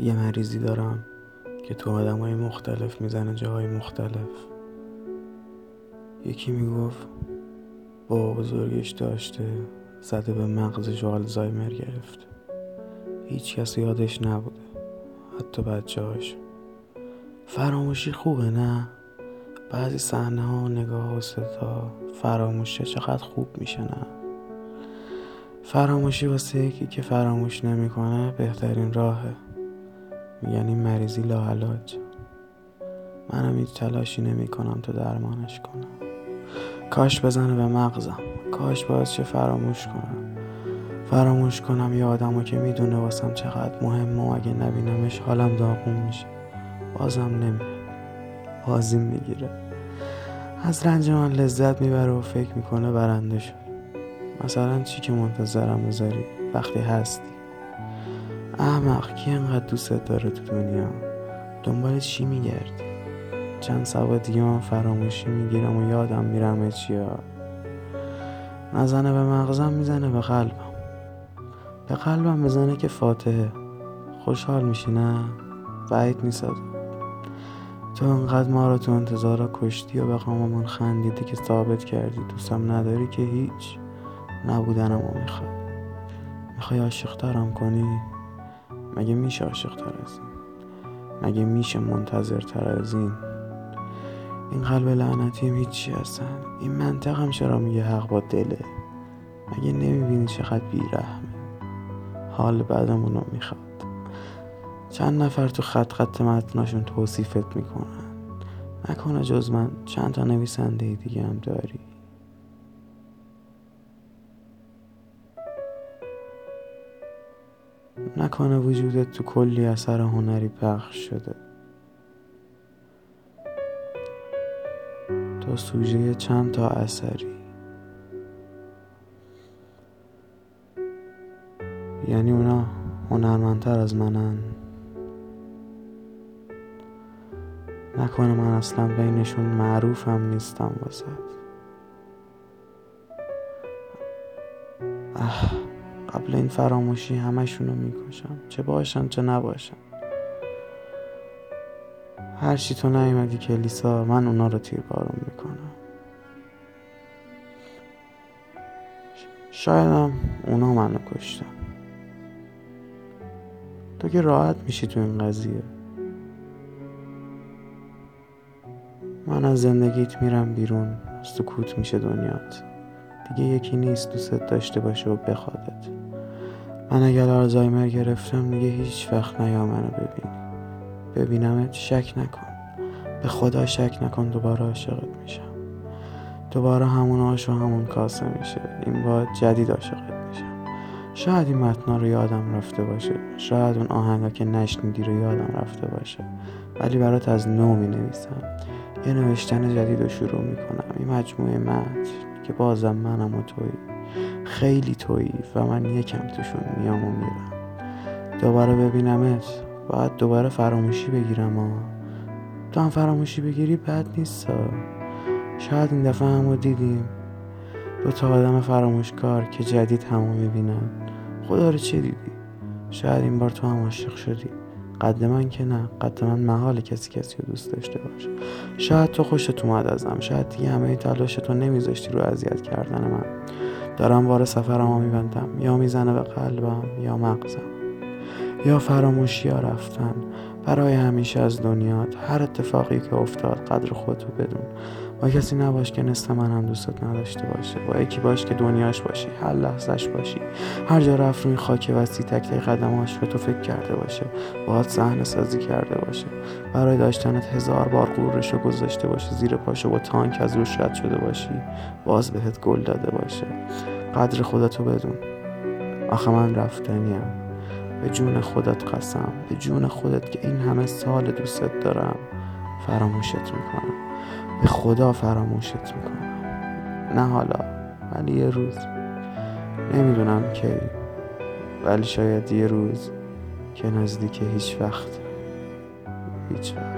یه مریضی دارم که تو آدم های مختلف می‌زنه جاهای مختلف. یکی می‌گفت با بزرگش داشته. زده به مغزش و آلزایمر گرفت. هیچ کس یادش نبوده. حتی بچه فراموشی خوبه نه؟ بعضی صحنه ها نگاه و صدا فراموشه چقدر خوب میشه نه؟ فراموشی واسه یکی که فراموش نمی‌کنه بهترین راهه. میگن این مریضی لاعلاج منم هیچ تلاشی نمی کنم تا درمانش کنم. کاش بزنه به مغزم. کاش باز چه فراموش کنم. فراموش کنم یه آدمو که می‌دونه واسم چقدر مهمه و اگه نبینمش حالم داغون میشه. بازم نمیره. بازیم می‌گیره. از رنج من لذت می‌بره و فکر می‌کنه برنده شد. مثلا چی که منتظرم بذاری؟ وقتی هستی. احمق کی انقدر دوستت داره تو دنیا؟ دنبال چی میگردی؟ چند سبا دیگه من فراموشی می‌گیرم و یادم میرم چیا. نزنه به مغزم می‌زنه به قلبم. به قلبم بزنه که فاتحه. خوشحال میشی نه؟ بعید نیست تو انقدر ما رو تو انتظارا کشتی و به قاممون خندیدی که ثابت کردی دوستم نداری که هیچ. نبودنم و می‌خواد می‌خوای عاشق ترم کنی؟ مگه میشه عاشق تر از این؟ مگه میشه منتظر تر از این؟ این قلب لعنتیم هیچی هستن. این منطقم چرا میگه حق با دله؟ مگه نمی‌بینی چقدر بیرحمه؟ حال بعدمونو می‌خواد. چند نفر تو خط خط متناشون توصیفت می‌کنن. نکنه جز من چند تا نویسنده دیگه هم داری. نکنه وجودت تو کلی اثر هنری پخش شده. سوژه چند تا اثری. یعنی اونا هنرمندتر از منن. نکنه من اصلا بینشون معروفم نیستم واسه قبل این فراموشی همشونو می‌کشم. چه باشن چه نباشن. هرچی تو نیومدی کلیسا من اونا رو تیر بارون می‌کنم. شایدم اونا منو کشتن. تو که راحت میشی تو این قضیه. من از زندگیت میرم بیرون سکوت میشه دنیات. دیگه یکی نیست دوستت داشته باشه و بخوادت من اگر آلزایمر گرفتم دیگه هیچ وقت نیا منو ببین. ببینمت شک نکن. به خدا شک نکن دوباره عاشقت میشم. دوباره همون آش و همون کاسه میشه. این بار جدید عاشقت میشم. شاید این متنا رو یادم رفته باشه. شاید اون آهنگا که نشنیدی رو یادم رفته باشه. ولی برات از نو می نویسم یه نوشتن جدید رو شروع می‌کنم. این مجموعه متن که بازم منم و توی. خیلی تویی و من یکم توشون میام و میرم. دوباره ببینمت. باید دوباره فراموشی بگیرم ها تو هم فراموشی بگیری بد نیست شاید این دفعه همو دیدیم. دو تا آدم فراموشکار که جدید همو می‌بینن. خدا رو چه دیدی؟ شاید این بار تو هم عاشق شدی. قد من که نه. قد من محال کسی کسی رو دوست داشته باشه شاید تو خوشت اومد ازم. شاید دیگه همه تلاش تو نمیذاشتی رو اذیت کردن من. دارم بار سفرمو میبندم. یا می‌زنه به قلبم یا مغزم. یا فراموشی ها رفتن. برای همیشه از دنیات هر اتفاقی که افتاد قدر خودتو بدون. با کسی نباش که نصف من هم دوستت نداشته باشه. با یکی باش که دنیاش باشی هر لحظهش باشی. هر جا رفت روی خاک وسیع تک تک قدماش به تو فکر کرده باشه. باهات صحنه سازی کرده باشه. برای داشتنت هزار بار غرورش رو گذاشته باشه. زیر پاشو با تانک از روش رد شده باشی. باز بهت گل داده باشه. قدر خودتو بدون. آخه من رفتنیم. به جون خودت قسم به جون خودت که این همه سال دوستت دارم فراموشت می‌کنم. به خدا فراموشت می‌کنم. نه حالا ولی یه روز. نمی‌دونم کی ولی شاید یه روز که نزدیک هیچ وقت هیچ وقت.